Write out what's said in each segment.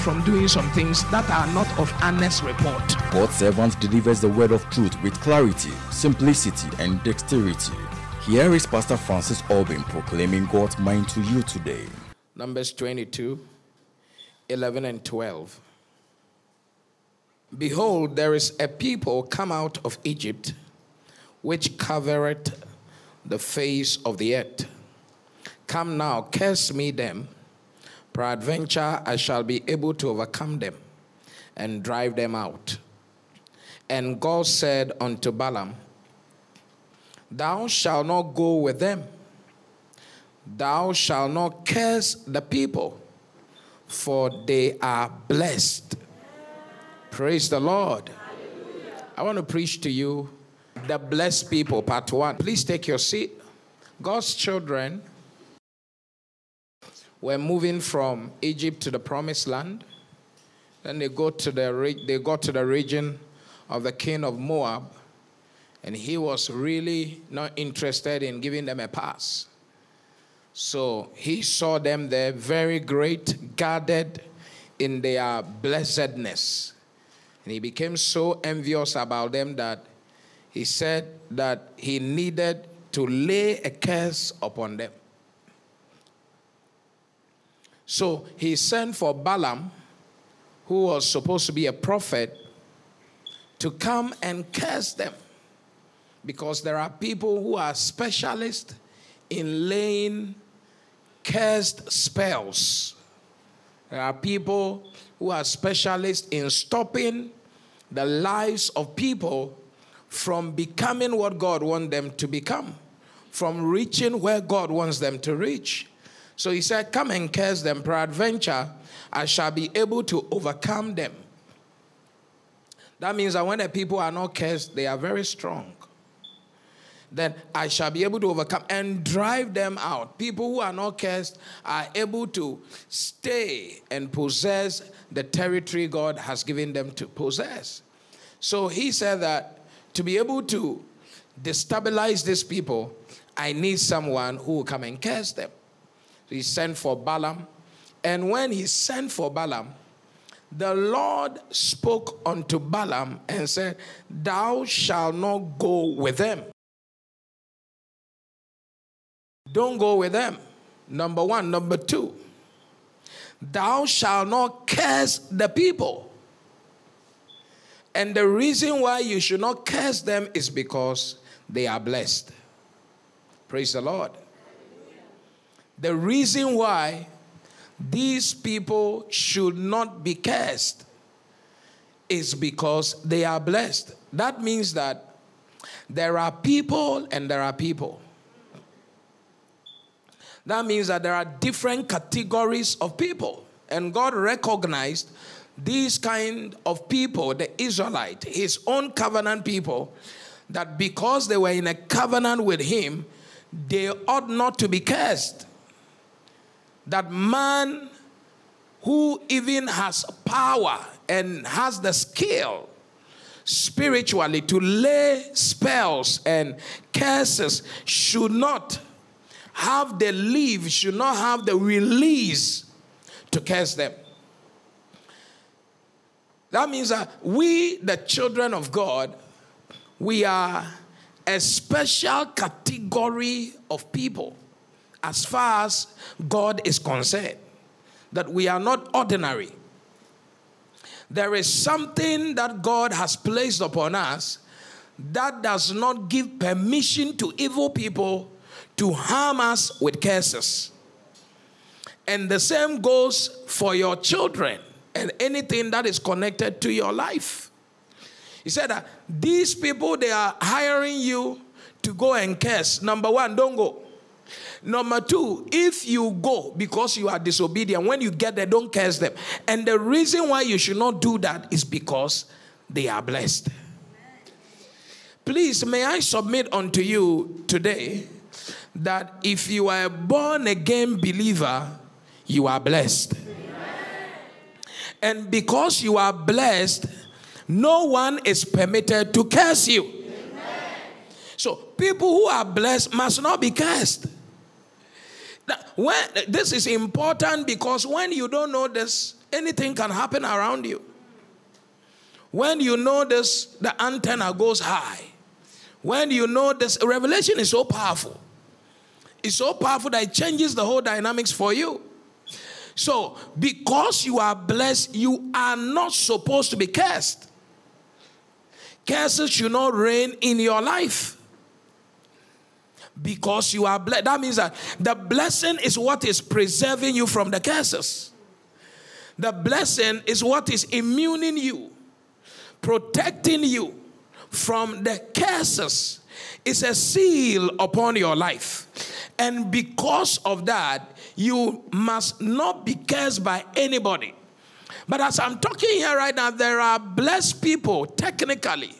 from doing some things that are not of honest report. God's servant delivers the word of truth with clarity, simplicity, and dexterity. Here is Pastor Francis Albin proclaiming God's mind to you today. Numbers 22, 11 and 12. Behold, there is a people come out of Egypt, which covereth the face of the earth. Come now, curse me them Peradventure, I shall be able to overcome them and drive them out. And God said unto Balaam, Thou shalt not go with them, thou shalt not curse the people, for they are blessed. Praise the Lord. I want to preach to you the blessed people, part one. Please take your seat. God's children were moving from Egypt to the promised land. Then they go to the they got to the region of the king of Moab, and he was really not interested in giving them a pass. So he saw them there very great, guarded in their blessedness. And he became so envious about them that he said that he needed to lay a curse upon them. So he sent for Balaam, who was supposed to be a prophet, to come and curse them. Because there are people who are specialists in laying cursed spells. There are people who are specialists in stopping the lives of people from becoming what God wants them to become, from reaching where God wants them to reach. So he said, Come and curse them, peradventure, I shall be able to overcome them. That means that when the people are not cursed, they are very strong. Then I shall be able to overcome and drive them out. People who are not cursed are able to stay and possess the territory God has given them to possess. So he said that to be able to destabilize these people, I need someone who will come and curse them he sent for Balaam. And when he sent for Balaam, the Lord spoke unto Balaam and said, Thou shalt not go with them. Don't go with them. Number one. Number two, thou shalt not curse the people. And the reason why you should not curse them is because they are blessed. Praise the Lord. The reason why these people should not be cursed is because they are blessed. That means that there are people and there are people. That means that there are different categories of people. And God recognized these kind of people, the Israelite, his own covenant people, that because they were in a covenant with him, they ought not to be cursed that man who even has power and has the skill spiritually to lay spells and curses should not have the leave, should not have the release to curse them. That means that we, the children of God, we are a special category of people as far as God is concerned, that we are not ordinary. There is something that God has placed upon us that does not give permission to evil people to harm us with curses. And the same goes for your children and anything that is connected to your life. He said that these people, they are hiring you to go and curse. Number one, don't go. Number two, if you go because you are disobedient, when you get there, don't curse them. And the reason why you should not do that is because they are blessed. Please, may I submit unto you today that if you are a born again believer, you are blessed. And because you are blessed, no one is permitted to curse you. So people who are blessed must not be cursed. When, this is important because when you don't know this, anything can happen around you. When you know this, the antenna goes high. When you know this, revelation is so powerful. It's so powerful that it changes the whole dynamics for you. So, because you are blessed, you are not supposed to be cursed. Curses should not reign in your life. Because you are blessed. That means that the blessing is what is preserving you from the curses. The blessing is what is immuning you, protecting you from the curses. It's a seal upon your life. And because of that, you must not be cursed by anybody. But as I'm talking here right now, there are blessed people, technically,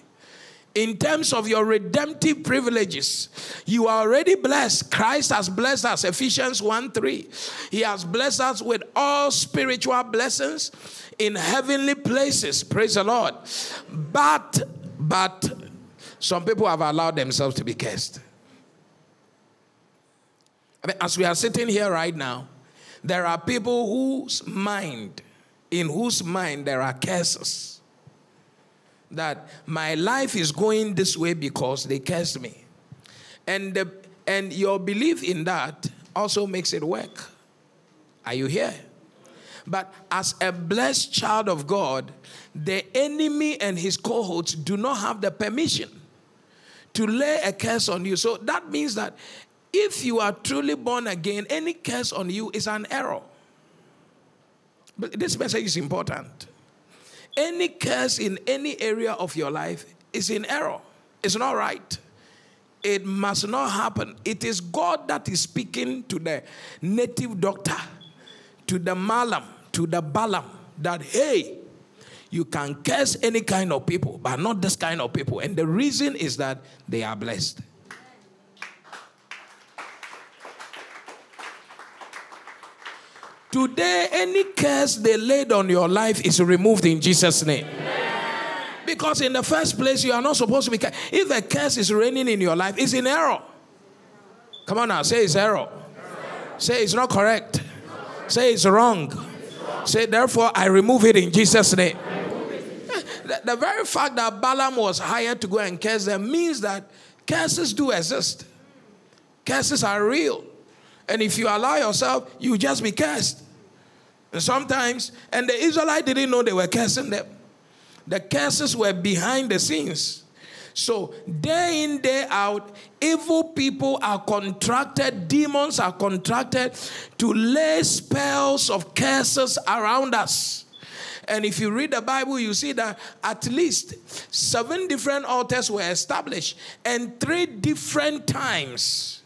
in terms of your redemptive privileges. You are already blessed. Christ has blessed us, Ephesians 1 3. He has blessed us with all spiritual blessings in heavenly places. Praise the Lord. But, but, some people have allowed themselves to be cursed. I mean, as we are sitting here right now, there are people whose mind, in whose mind there are curses. That my life is going this way because they cursed me. And, the, and your belief in that also makes it work. Are you here? But as a blessed child of God, the enemy and his cohorts do not have the permission to lay a curse on you. So that means that if you are truly born again, any curse on you is an error. But this message is important. Any curse in any area of your life is in error. It's not right. It must not happen. It is God that is speaking to the native doctor, to the malam, to the Balaam, that hey, you can curse any kind of people, but not this kind of people. And the reason is that they are blessed. Today, any curse they laid on your life is removed in Jesus' name. Because in the first place, you are not supposed to be. If a curse is reigning in your life, it's in error. Come on now, say it's error. error. Say it's not correct. Say it's wrong. it's wrong. Say, therefore, I remove it in Jesus' name. The, the very fact that Balaam was hired to go and curse them means that curses do exist. Curses are real. And if you allow yourself, you just be cursed. And sometimes, and the Israelite didn't know they were cursing them. The curses were behind the scenes. So, day in, day out, evil people are contracted, demons are contracted to lay spells of curses around us. And if you read the Bible, you see that at least seven different altars were established, and three different times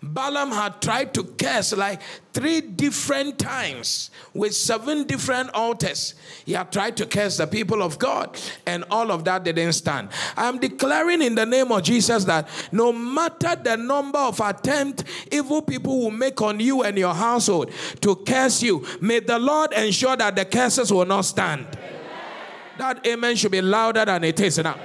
Balaam had tried to curse like three different times with seven different altars. He had tried to curse the people of God, and all of that didn't stand. I'm declaring in the name of Jesus that no matter the number of attempts evil people will make on you and your household to curse you, may the Lord ensure that the curses will not stand. Amen. That amen should be louder than it is now.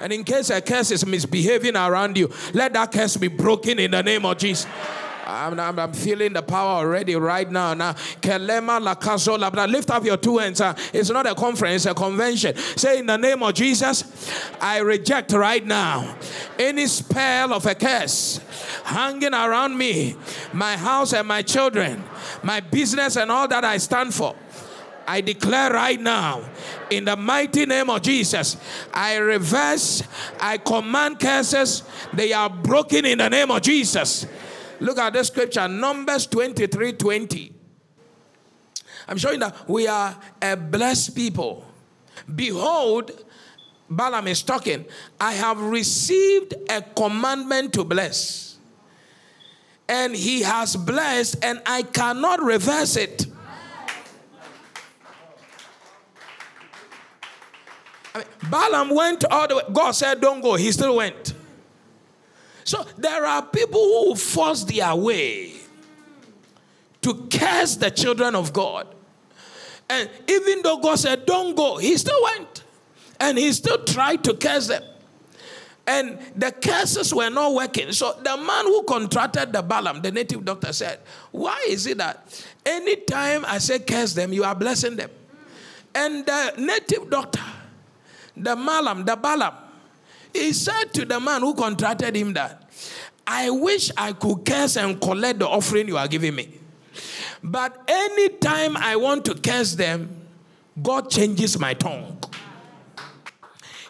And in case a curse is misbehaving around you, let that curse be broken in the name of Jesus. I'm, I'm, I'm, feeling the power already right now. Now. Lift up your two hands. It's not a conference, a convention. Say, in the name of Jesus, I reject right now any spell of a curse hanging around me, my house and my children, my business and all that I stand for. I declare right now, in the mighty name of Jesus, I reverse, I command curses, they are broken in the name of Jesus. Look at this scripture, Numbers 23 20. I'm showing that we are a blessed people. Behold, Balaam is talking, I have received a commandment to bless. And he has blessed, and I cannot reverse it. I mean, Balaam went all the way. God said, Don't go. He still went. So there are people who force their way to curse the children of God. And even though God said, Don't go, he still went. And he still tried to curse them. And the curses were not working. So the man who contracted the Balaam, the native doctor, said, Why is it that anytime I say curse them, you are blessing them? And the native doctor, the Malam, the Balaam, he said to the man who contracted him that, I wish I could curse and collect the offering you are giving me. But anytime I want to curse them, God changes my tongue.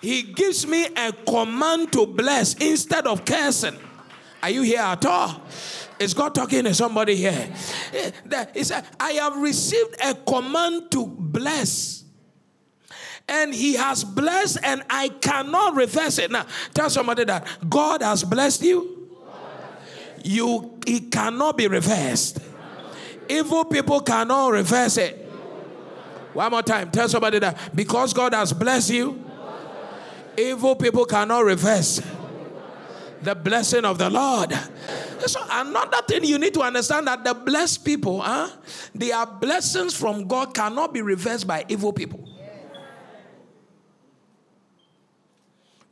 He gives me a command to bless instead of cursing. Are you here at all? Is God talking to somebody here? Eh, he said, I have received a command to bless. And he has blessed, and I cannot reverse it. Now, tell somebody that God has blessed you. You it cannot be reversed. Evil people cannot reverse it. One more time. Tell somebody that because God has blessed you, evil people cannot reverse the blessing of the Lord. So another thing you need to understand that the blessed people, huh, their blessings from God cannot be reversed by evil people.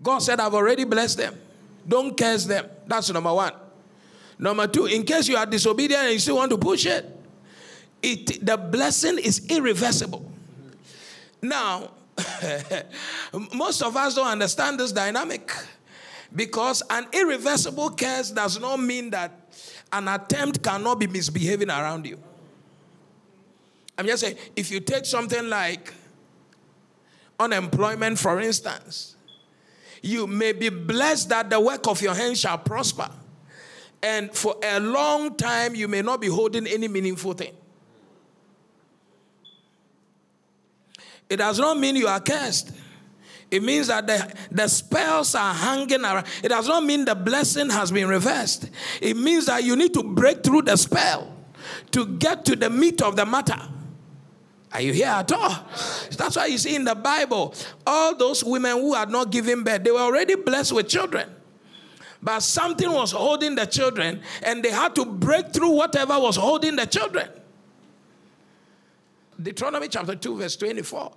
God said, I've already blessed them. Don't curse them. That's number one. Number two, in case you are disobedient and you still want to push it, it the blessing is irreversible. Now, most of us don't understand this dynamic because an irreversible curse does not mean that an attempt cannot be misbehaving around you. I'm just saying, if you take something like unemployment, for instance, you may be blessed that the work of your hands shall prosper. And for a long time, you may not be holding any meaningful thing. It does not mean you are cursed. It means that the, the spells are hanging around. It does not mean the blessing has been reversed. It means that you need to break through the spell to get to the meat of the matter. Are you here at all? That's why you see in the Bible, all those women who had not given birth, they were already blessed with children. But something was holding the children, and they had to break through whatever was holding the children. Deuteronomy chapter 2, verse 24.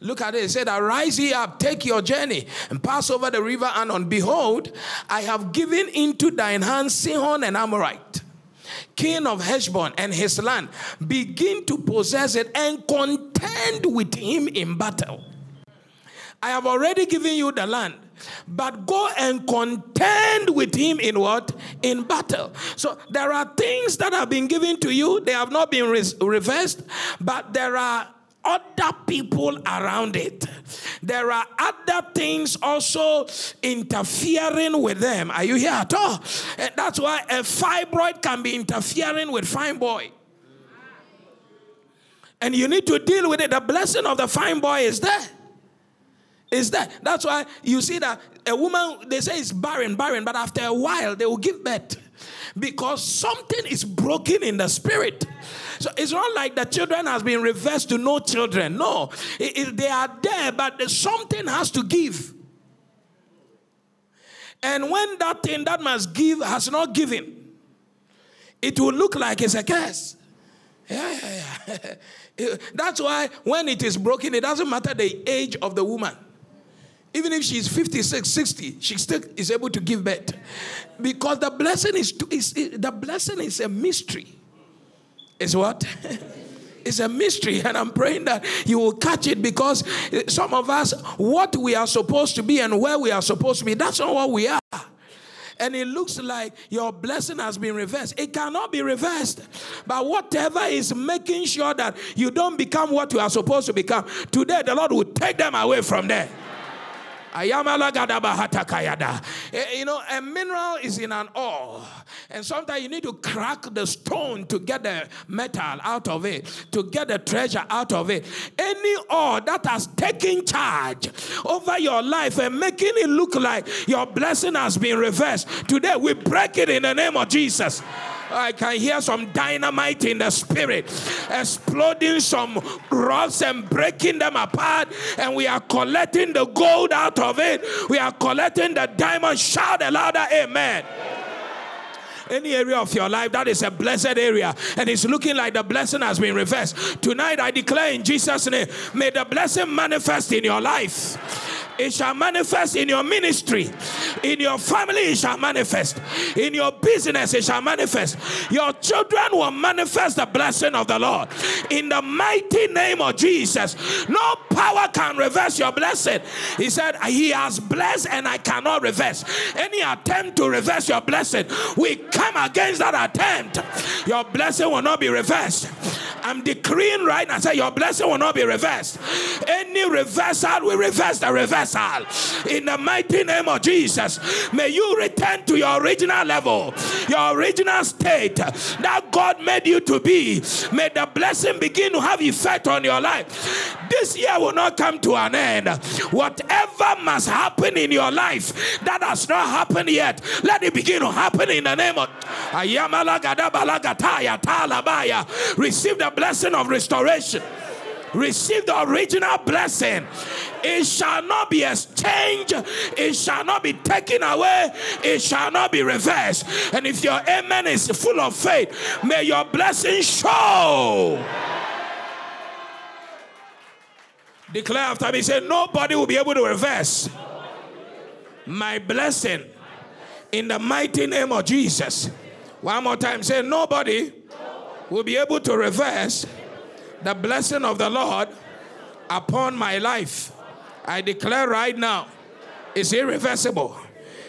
Look at it. It said, Arise ye up, take your journey, and pass over the river Arnon. Behold, I have given into thine hands Sihon and Amorite king of Heshbon and his land, begin to possess it and contend with him in battle. I have already given you the land, but go and contend with him in what? In battle. So there are things that have been given to you, they have not been re- reversed, but there are other people around it. There are other things also interfering with them. Are you here at all? And that's why a fibroid can be interfering with fine boy. And you need to deal with it. The blessing of the fine boy is there. Is there. That's why you see that a woman, they say it's barren, barren, but after a while they will give birth because something is broken in the spirit. So it's not like the children has been reversed to no children. No, it, it, they are there, but something has to give. And when that thing that must give has not given, it will look like it's a curse. Yeah, yeah, yeah. That's why when it is broken, it doesn't matter the age of the woman. Even if she's 56, 60, she still is able to give birth. Because the blessing is, is the blessing is a mystery. Is what? It's a mystery, and I'm praying that you will catch it because some of us, what we are supposed to be and where we are supposed to be, that's not what we are. And it looks like your blessing has been reversed. It cannot be reversed. But whatever is making sure that you don't become what you are supposed to become, today the Lord will take them away from there. Eh, you know, a mineral is in an ore, and sometimes you need to crack the stone to get the metal out of it, to get the treasure out of it. Any ore that has taken charge over your life and making it look like your blessing has been reversed, today we break it in the name of Jesus. I can hear some dynamite in the spirit, exploding some rocks and breaking them apart. And we are collecting the gold out of it. We are collecting the diamond. Shout a louder amen any area of your life that is a blessed area and it's looking like the blessing has been reversed. Tonight, I declare in Jesus' name, may the blessing manifest in your life it shall manifest in your ministry. In your family, it shall manifest. In your business, it shall manifest. Your children will manifest the blessing of the Lord. In the mighty name of Jesus, no power can reverse your blessing. He said, He has blessed and I cannot reverse. Any attempt to reverse your blessing, we come against that attempt. Your blessing will not be reversed. I'm decreeing right now, say, Your blessing will not be reversed. Any reversal will reverse the reversal. In the mighty name of Jesus, may you return to your original level, your original state that God made you to be. May the blessing begin to have effect on your life. This year will not come to an end. Whatever must happen in your life that has not happened yet, let it begin to happen in the name of Receive the blessing of restoration receive the original blessing. It shall not be exchanged, it shall not be taken away, it shall not be reversed. And if your amen is full of faith, may your blessing show. Declare after me, say, Nobody will be able to reverse my blessing in the mighty name of Jesus. One more time, say, Nobody will be able to reverse the blessing of the Lord upon my life. I declare right now, it's irreversible.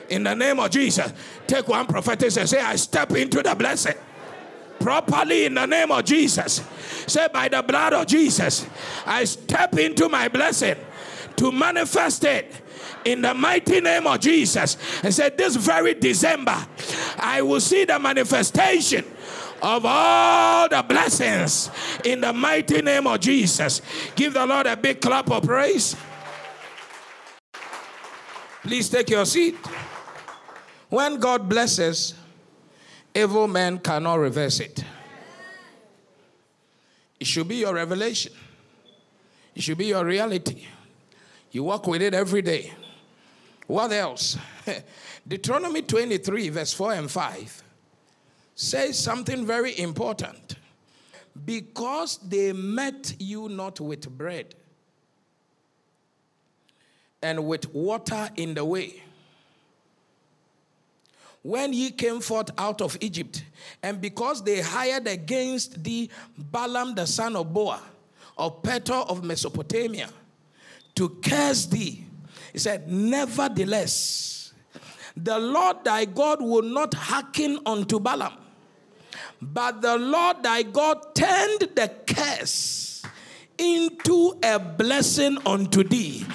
In the name of Jesus, take one prophetic and say, I step into the blessing properly in the name of Jesus. Say, by the blood of Jesus, I step into my blessing to manifest it in the mighty name of Jesus. And said, This very December, I will see the manifestation of all the blessings in the mighty name of Jesus. Give the Lord a big clap of praise. Please take your seat. When God blesses, evil men cannot reverse it. It should be your revelation, it should be your reality. You walk with it every day. What else? Deuteronomy 23, verse 4 and 5 says something very important. Because they met you not with bread and with water in the way. When ye came forth out of Egypt, and because they hired against thee Balaam the son of Beor, of Petor of Mesopotamia, to curse thee, he said, Nevertheless, the Lord thy God will not hearken unto Balaam but the Lord thy God turned the curse into a blessing unto thee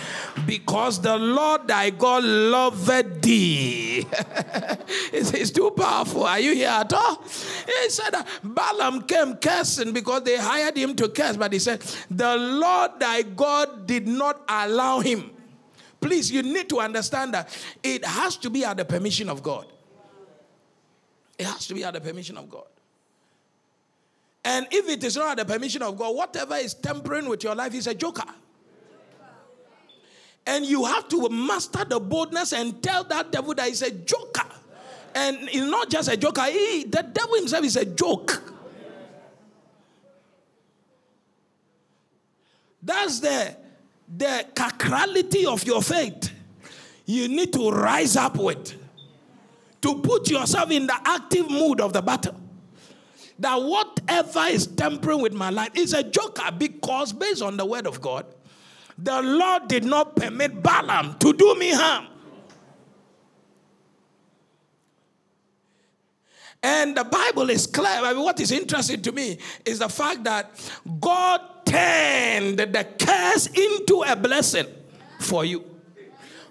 because the Lord thy God loved thee. it's, it's, too powerful. Are you here at all? He said Balaam came cursing because they hired him to curse, but he said, The Lord thy God did not allow him. Please, you need to understand that it has to be at the permission of God. It has to be at the permission of God. And if it is not the permission of God, whatever is tampering with your life is a joker. And you have to master the boldness and tell that devil that he's a joker. And he's not just a joker, he, the devil himself is a joke. That's the, the cacrality of your faith. You need to rise up with to put yourself in the active mood of the battle that whatever is tampering with my life is a joker because, based on the word of God, the Lord did not permit Balaam to do me harm. And the Bible is clear. I mean, what is interesting to me is the fact that God turned the curse into a blessing for you.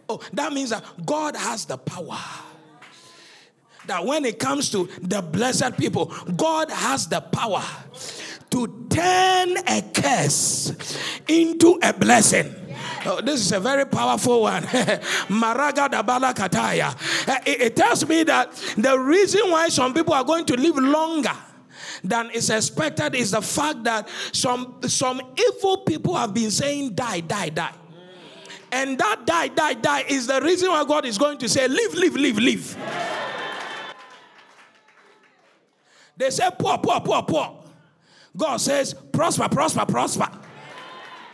Oh, that means that God has the power that when it comes to the blessed people, God has the power to turn a curse into a blessing. Oh, this is a very powerful one. Maraga Dabala Kataya. Uh, it, it tells me that the reason why some people are going to live longer than is expected is the fact that some some evil people have been saying die die die and that die die die is the reason why god is going to say live live live live they say poor poor poor poor god says prosper prosper prosper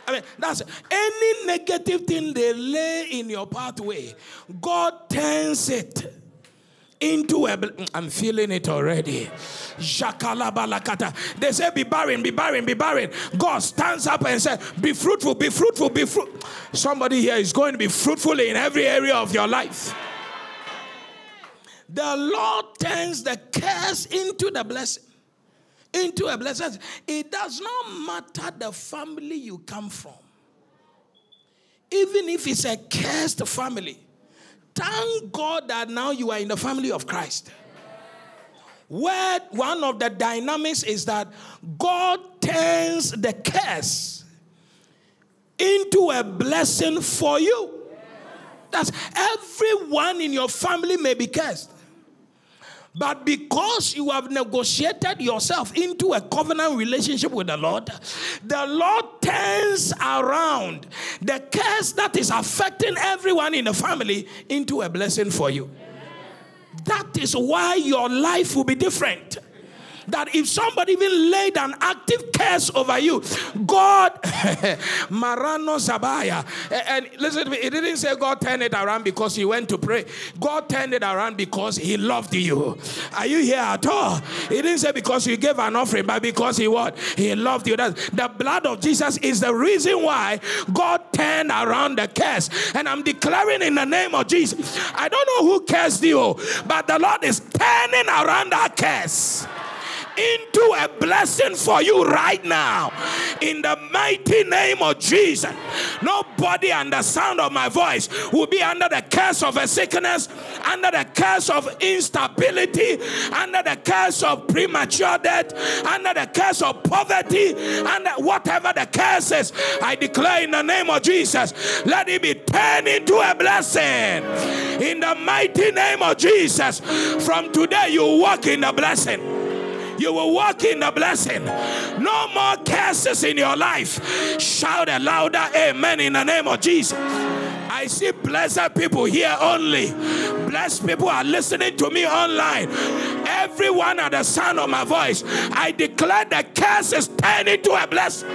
I mean, that's any negative thing they lay in your pathway, God turns it into a. Mm, I'm feeling it already. They say, Be barren, be barren, be barren. God stands up and says, Be fruitful, be fruitful, be fruitful. Somebody here is going to be fruitful in every area of your life. The Lord turns the curse into the blessing into a blessing. It does not matter the family you come from. Even if it's a cursed family, thank God that now you are in the family of Christ. Where one of the dynamics is that God turns the curse into a blessing for you. That's everyone in your family may be cursed. But because you have negotiated yourself into a covenant relationship with the Lord, the Lord turns around the curse that is affecting everyone in the family into a blessing for you. That is why your life will be different that if somebody even laid an active curse over you, God, Marano Sabaya, and listen to me, it didn't say God turned it around because he went to pray. God turned it around because he loved you. Are you here at all? He didn't say because you gave an offering, but because he what? He loved you. That's, the blood of Jesus is the reason why God turned around the curse. And I'm declaring in the name of Jesus. I don't know who cursed you, but the Lord is turning around that curse into a blessing for you right now. In the mighty name of Jesus. Nobody under the sound of my voice will be under the curse of a sickness, under the curse of instability, under the curse of premature death, under the curse of poverty, under whatever the curse is. I declare in the name of Jesus, let it be turned into a blessing. In the mighty name of Jesus, from today you walk in the blessing you will walk in the blessing. No more curses in your life. Shout a louder amen in the name of Jesus. I see blessed people here only. Blessed people are listening to me online. Everyone at the sound of my voice, I declare the curse is turning to a blessing.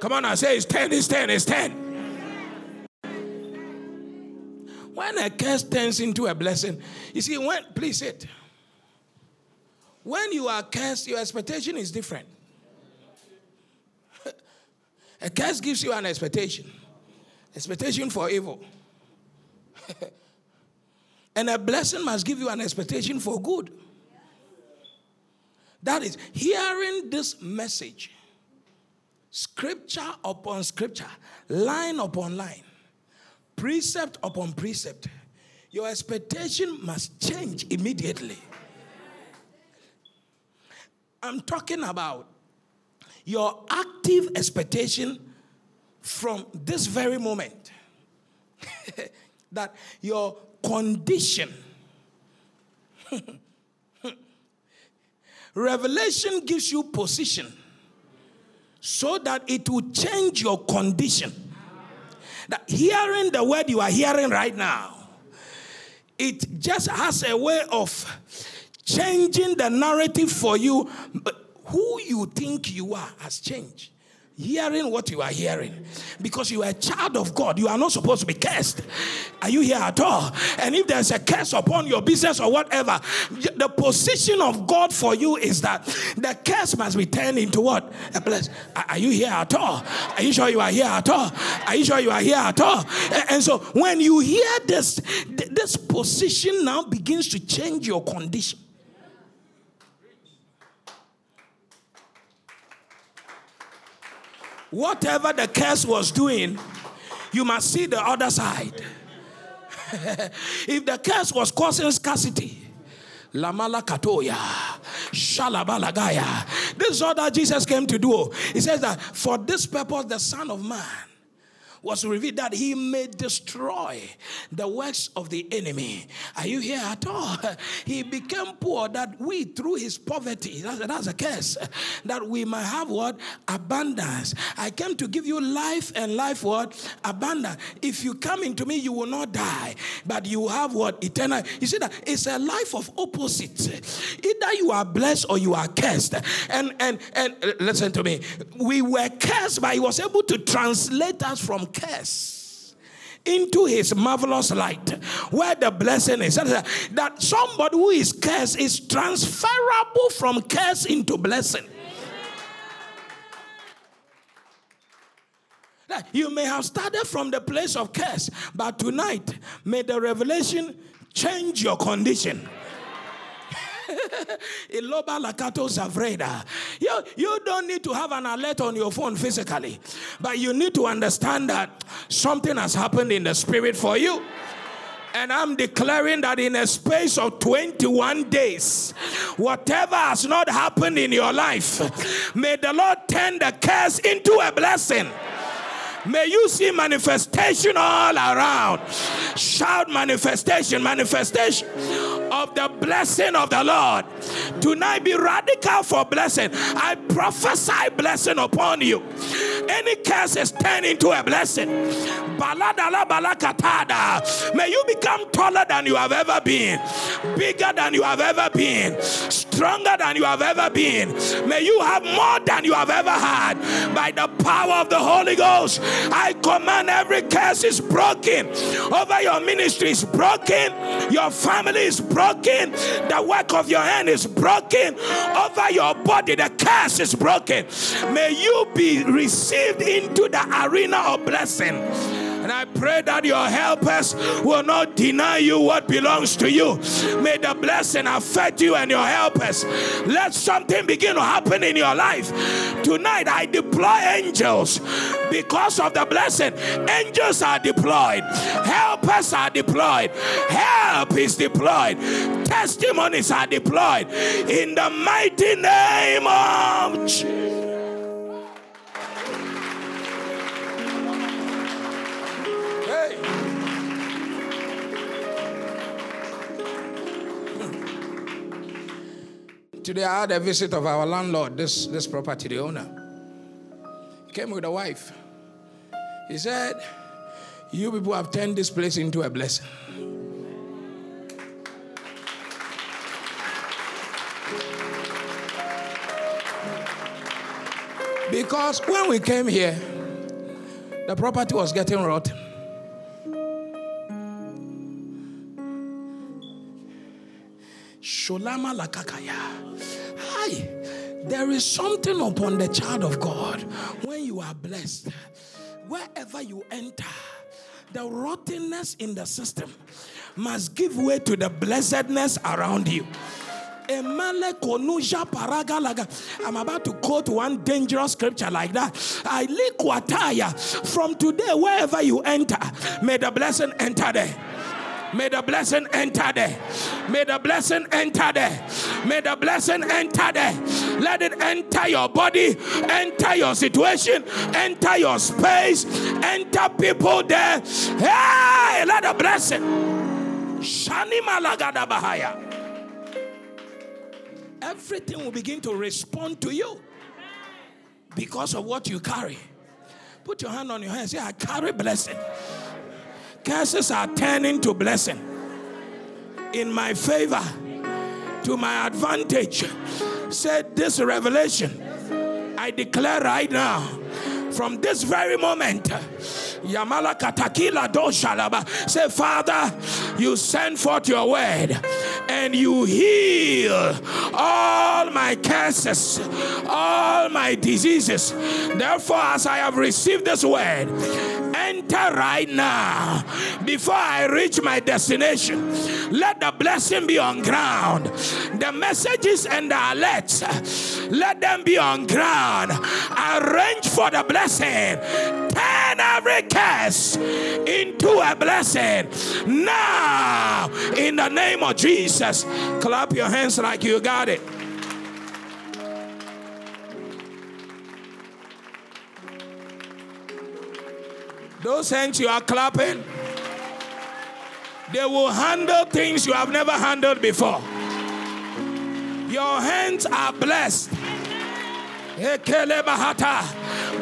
Come on, I say it's 10, it's 10, it's 10. When a curse turns into a blessing, you see, when, please sit. When you are cursed, your expectation is different. a curse gives you an expectation, expectation for evil. and a blessing must give you an expectation for good. That is, hearing this message, scripture upon scripture, line upon line, precept upon precept, your expectation must change immediately. I'm talking about your active expectation from this very moment that your condition revelation gives you position so that it will change your condition that hearing the word you are hearing right now, it just has a way of changing the narrative for you. But who you think you are has changed hearing what you are hearing because you are a child of God. You are not supposed to be cursed. Are you here at all? And if there's a curse upon your business or whatever, the position of God for you is that the curse must be turned into what? A blessing. Are you here at all? Are you sure you are here at all? Are you sure you are here at all? And so when you hear this, this position now begins to change your condition. Whatever the curse was doing, you must see the other side. if the curse was causing scarcity, Lamala Katoya. Shalabalagaya. This is all that Jesus came to do. He says that for this purpose, the Son of Man was revealed that he may destroy the works of the enemy. Are you here at all? He became poor that we, through his poverty, that's, that's a curse, that we might have what? Abundance. I came to give you life and life what? Abundance. If you come into me, you will not die, but you have what? Eternal. You see that it's a life of opposites. Either you are blessed or you are cursed. And and and uh, listen to me. We were cursed, but he was able to translate us from curse into his marvelous light where the blessing is that somebody who is cursed is transferable from curse into blessing you may have started from the place of curse but tonight may the revelation change your condition. You, you don't need to have an alert on your phone physically, but you need to understand that something has happened in the spirit for you. And I'm declaring that in a space of 21 days, whatever has not happened in your life, may the Lord turn the curse into a blessing. May you see manifestation all around. Shout manifestation, manifestation of the blessing of the Lord. Tonight be radical for blessing. I prophesy blessing upon you. Any curse is turned into a blessing. May you become taller than you have ever been, bigger than you have ever been, stronger than you have ever been. May you have more than you have ever had by the power of the Holy Ghost. I command every curse is broken over your ministry is broken, your family is broken, the work of your hand is broken over your body. The curse is broken. May you be received into the arena of blessing. And I pray that your helpers will not deny you what belongs to you. May the blessing affect you and your helpers. Let something begin to happen in your life. Tonight, I deploy angels because of the blessing. Angels are deployed, helpers are deployed, help is deployed, testimonies are deployed in the mighty name of Jesus. Today I had a visit of our landlord, this, this property, the owner. He came with a wife. He said, You people have turned this place into a blessing. Because when we came here, the property was getting rotten. Sholama lakakaya. Hi. There is something upon the child of God when you are blessed. Wherever you enter, the rottenness in the system must give way to the blessedness around you. I'm about to quote one dangerous scripture like that. I From today, wherever you enter, may the blessing enter there. May the blessing enter there. May the blessing enter there. May the blessing enter there. Let it enter your body, enter your situation, enter your space, enter people there. Hey, let the blessing. Shani Malagada Bahaya. Everything will begin to respond to you because of what you carry. Put your hand on your head. Say, I carry blessing. Curses are turning to blessing in my favor, to my advantage. Said this revelation, I declare right now, from this very moment. Say, Father, you send forth your word and you heal all my curses, all my diseases. Therefore, as I have received this word, enter right now before I reach my destination. Let the blessing be on ground. The messages and the alerts, let them be on ground. Arrange for the blessing. Turn turn every curse into a blessing. Now, in the name of Jesus, clap your hands like you got it. Those hands you are clapping, they will handle things you have never handled before. Your hands are blessed.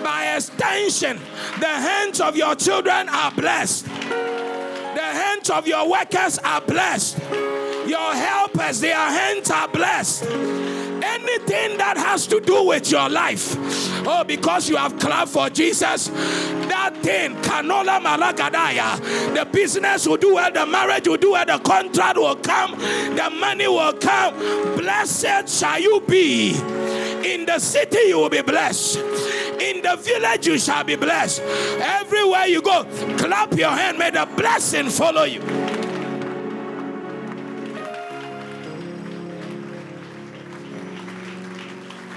By extension, the hands of your children are blessed. The hands of your workers are blessed. Your helpers, their hands are blessed anything that has to do with your life, oh, because you have clapped for Jesus, that thing, canola malagadaya, the business will do well, the marriage will do well, the contract will come, the money will come. Blessed shall you be. In the city, you will be blessed. In the village, you shall be blessed. Everywhere you go, clap your hand, may the blessing follow you.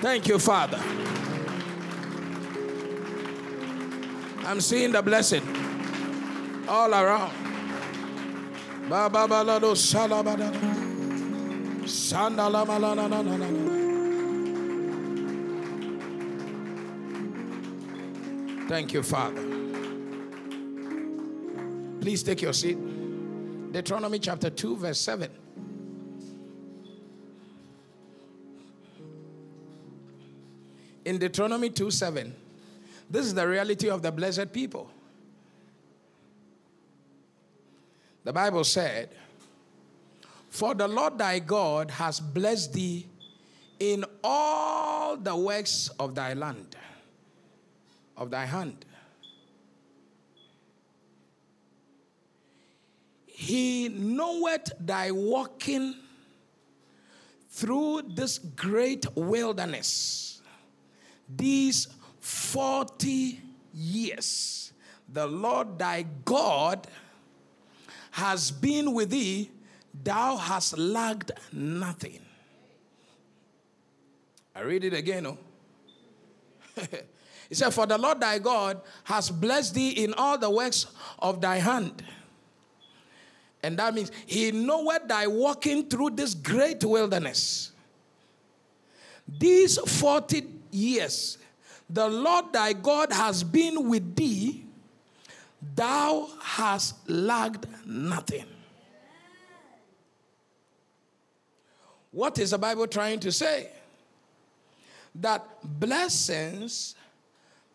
Thank you, Father. I'm seeing the blessing all around. Thank you, Father. Please take your seat. Deuteronomy chapter 2, verse 7. in Deuteronomy 2 7. This is the reality of the blessed people. The Bible said, For the Lord thy God has blessed thee in all the works of thy land, of thy hand. He knoweth thy walking through this great wilderness these 40 years, the Lord thy God has been with thee, thou hast lacked nothing. I read it again. Oh. he said, For the Lord thy God has blessed thee in all the works of thy hand. And that means he knoweth thy walking through this great wilderness. These 40 years the Lord thy God has been with thee, thou hast lacked nothing. What is the Bible trying to say? That blessings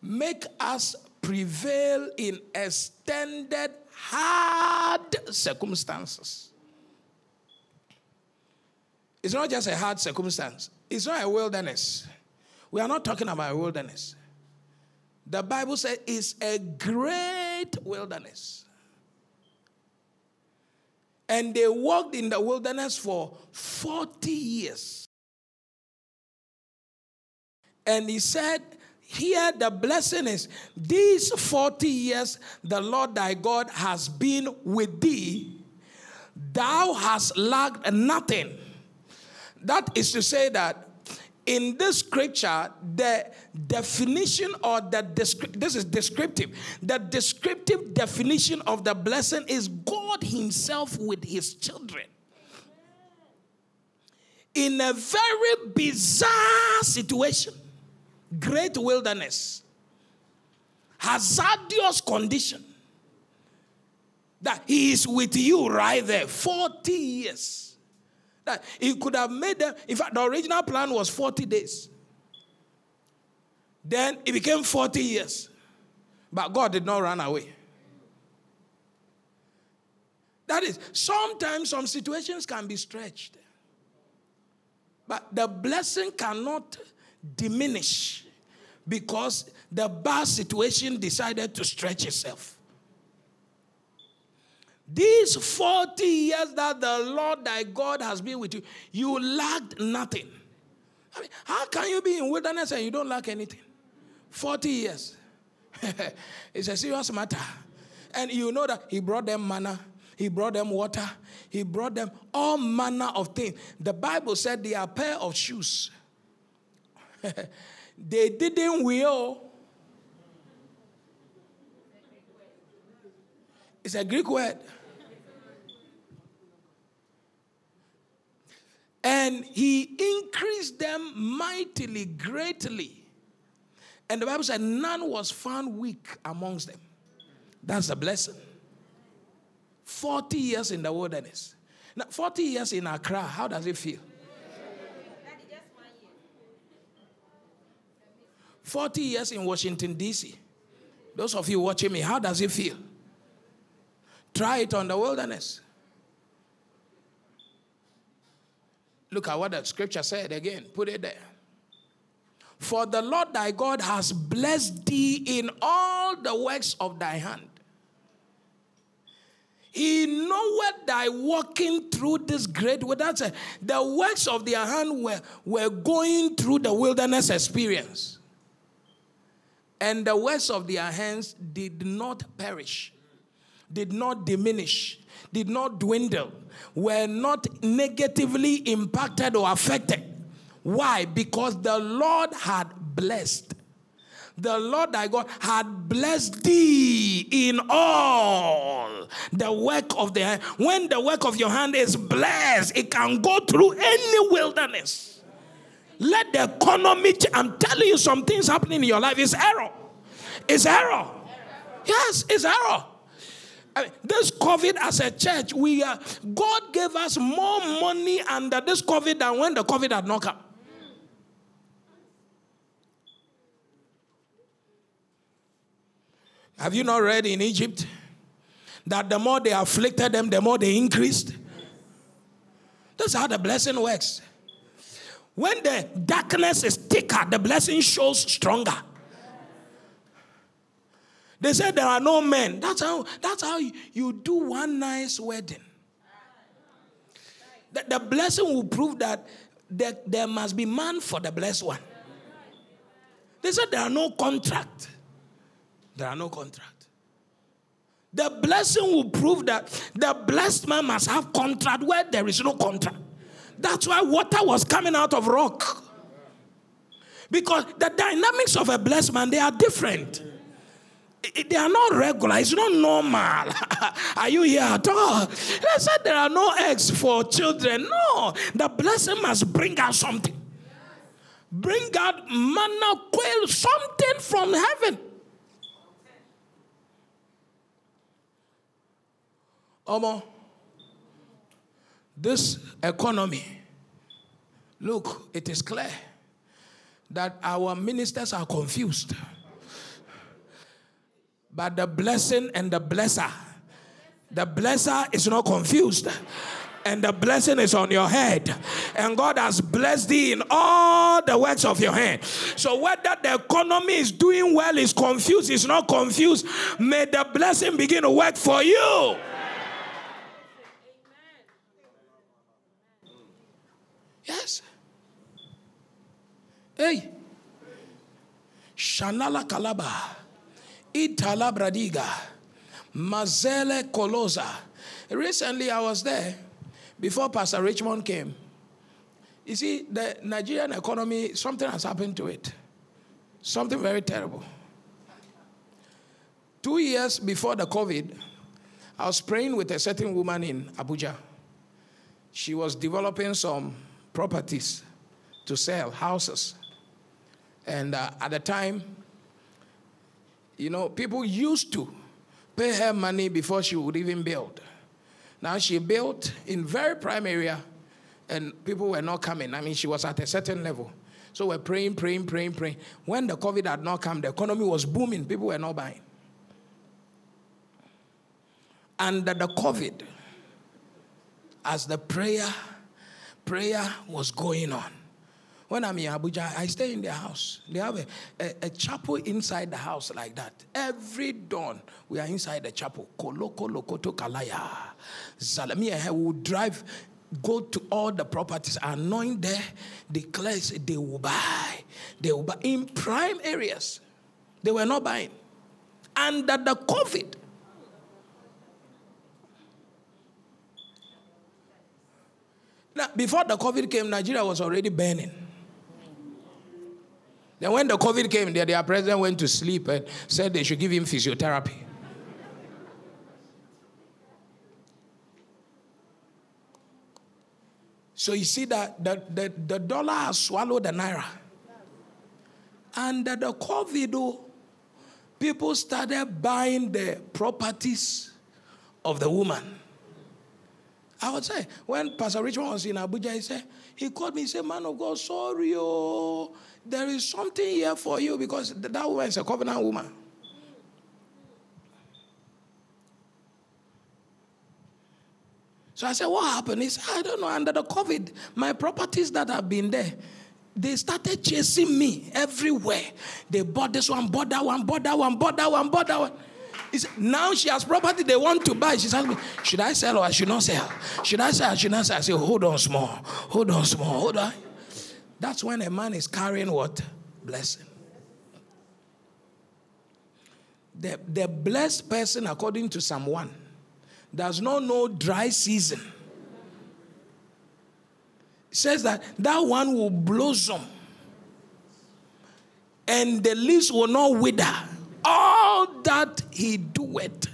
make us prevail in extended hard circumstances. It's not just a hard circumstance, it's not a wilderness. We are not talking about a wilderness. The Bible says it's a great wilderness. And they walked in the wilderness for 40 years. And he said, Here the blessing is these 40 years the Lord thy God has been with thee, thou hast lacked nothing. That is to say that in this scripture, the definition or the this is descriptive. The descriptive definition of the blessing is God Himself with His children. In a very bizarre situation, great wilderness, hazardous condition, that He is with you right there, 40 years that he could have made them. In fact, the original plan was 40 days. Then it became 40 years. But God did not run away. That is, sometimes some situations can be stretched. But the blessing cannot diminish because the bad situation decided to stretch itself. These 40 years that the Lord thy God has been with you, you lacked nothing. I mean, how can you be in wilderness and you don't lack anything? 40 years. it's a serious matter. And you know that he brought them manna, he brought them water, he brought them all manner of things. The Bible said they are a pair of shoes. they didn't will. It's a Greek word. And he increased them mightily, greatly. And the Bible said, none was found weak amongst them. That's a blessing. 40 years in the wilderness. Now, 40 years in Accra, how does it feel? 40 years in Washington, D.C. Those of you watching me, how does it feel? Try it on the wilderness. Look at what the scripture said again. Put it there. For the Lord thy God has blessed thee in all the works of thy hand. He knoweth thy walking through this great wilderness. The works of their hand were, were going through the wilderness experience. And the works of their hands did not perish, did not diminish, did not dwindle, were not negatively impacted or affected. Why? Because the Lord had blessed. The Lord thy God had blessed thee in all the work of the hand. When the work of your hand is blessed, it can go through any wilderness. Let the economy, I'm telling you, some things happening in your life is error. It's error. Yes, it's error. This COVID as a church, we are, God gave us more money under this COVID than when the COVID had not come. Have you not read in Egypt that the more they afflicted them, the more they increased? That's how the blessing works. When the darkness is thicker, the blessing shows stronger. They said there are no men. That's how, that's how you, do one nice wedding. The, the blessing will prove that there, there must be man for the blessed one. They said there are no contract. There are no contract. The blessing will prove that the blessed man must have contract where there is no contract. That's why water was coming out of rock. Because the dynamics of a blessed man, they are different. They are not regular. It's not normal. are you here at all? They said there are no eggs for children. No. The blessing must bring out something. Bring out manna, quail, something from heaven. Omo, this economy, look, it is clear that our ministers are confused. But the blessing and the blesser, the blesser is not confused. And the blessing is on your head. And God has blessed thee in all the works of your hand. So whether the economy is doing well, is confused, is not confused, may the blessing begin to work for you. Yes. Hey. Shanala Kalaba. Itala Bradiga. Mazele Koloza. Recently I was there before Pastor Richmond came. You see, the Nigerian economy, something has happened to it. Something very terrible. Two years before the COVID, I was praying with a certain woman in Abuja. She was developing some properties to sell, houses. And uh, at the time, you know, people used to pay her money before she would even build. Now she built in very prime area, and people were not coming. I mean, she was at a certain level. So we're praying, praying, praying, praying. When the COVID had not come, the economy was booming. People were not buying. Under the COVID, as the prayer prayer was going on. When I'm in Abuja, I stay in their house. They have a, a, a, chapel inside the house like that. Every dawn, we are inside the chapel. Koloko lokoto kalaya. Zalamia will drive, go to all the properties, anoint there, declares they will buy. They will buy in prime areas. They were not buying. Under the COVID, Now, before the COVID came, Nigeria was already burning. Then, when the COVID came, their, their president went to sleep and said they should give him physiotherapy. so, you see that the, the, the dollar has swallowed the naira. And the, the COVID, oh, people started buying the properties of the woman. I would say, when Pastor Richmond was in Abuja, he said, he called me, he said, Man of God, sorry, oh, there is something here for you because that woman is a covenant woman. So I said, What happened? He said, I don't know. Under the COVID, my properties that have been there, they started chasing me everywhere. They bought this one, bought that one, bought that one, bought that one, bought that one. Said, now she has property they want to buy. She's asking me, should I sell or I should not sell? Should I sell? Should not sell? I say, hold on small, hold on small, hold on. That's when a man is carrying what? Blessing. The, the blessed person, according to 1, does not know dry season. Says that that one will blossom and the leaves will not wither. All that he doeth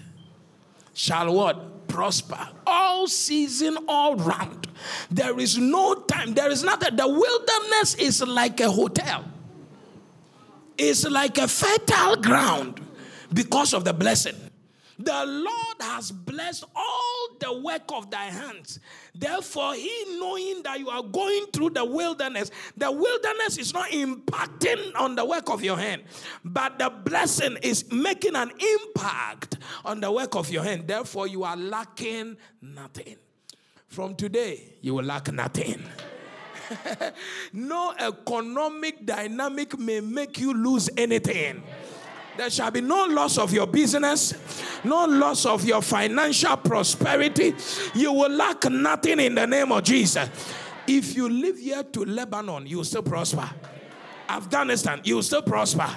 shall what? Prosper. All season, all round. There is no time. There is nothing. The wilderness is like a hotel. It's like a fertile ground because of the blessing. The Lord has blessed all the work of thy hands. Therefore, He knowing that you are going through the wilderness, the wilderness is not impacting on the work of your hand, but the blessing is making an impact on the work of your hand. Therefore, you are lacking nothing. From today, you will lack nothing. no economic dynamic may make you lose anything. There shall be no loss of your business, no loss of your financial prosperity. You will lack nothing in the name of Jesus. If you live here to Lebanon, you will still prosper. Afghanistan, you still prosper.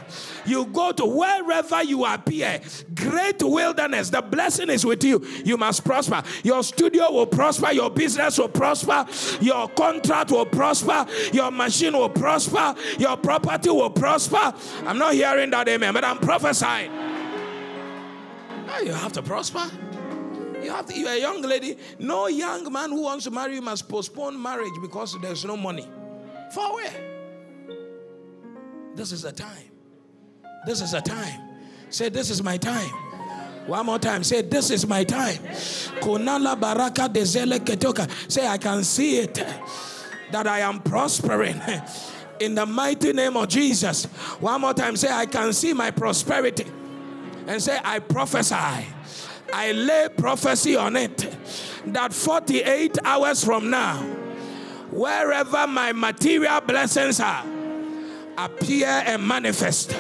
You go to wherever you appear, great wilderness, the blessing is with you. You must prosper. Your studio will prosper, your business will prosper, your contract will prosper, your machine will prosper, your property will prosper. I'm not hearing that, amen, but I'm prophesying. You have to prosper. You have to, you're a young lady. No young man who wants to marry you must postpone marriage because there's no money. For where? This is a time. This is a time. Say, This is my time. One more time. Say, This is my time. Konala baraka ketoka. Say, I can see it that I am prospering. In the mighty name of Jesus. One more time. Say, I can see my prosperity. And say, I prophesy. I lay prophecy on it that 48 hours from now, wherever my material blessings are, appear and manifest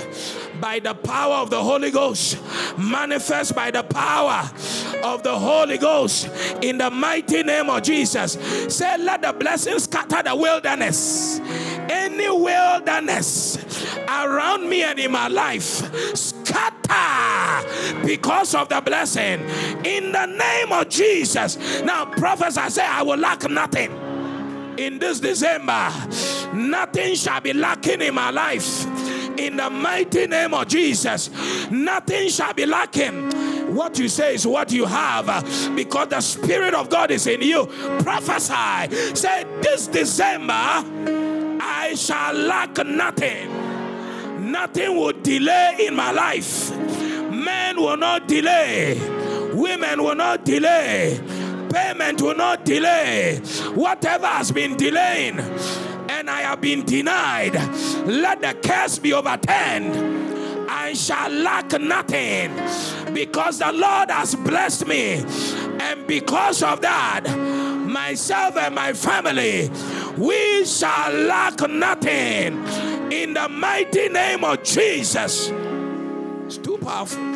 by the power of the Holy Ghost. Manifest by the power of the Holy Ghost in the mighty name of Jesus. Say, let the blessings scatter the wilderness. Any wilderness around me and in my life, scatter because of the blessing in the name of Jesus. Now, prophets, I say, I will lack nothing in this December, nothing shall be lacking in my life. In the mighty name of Jesus, nothing shall be lacking. What you say is what you have because the Spirit of God is in you. Prophesy. Say, This December, I shall lack nothing. Nothing will delay in my life. Men will not delay, women will not delay payment will not delay. Whatever has been delaying and I have been denied, let the curse be overturned. I shall lack nothing because the Lord has blessed me. And because of that, myself and my family, we shall lack nothing in the mighty name of Jesus. It's too powerful.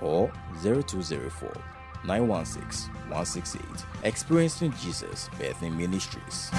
or 0204 916 168. Experiencing Jesus Bethany Ministries.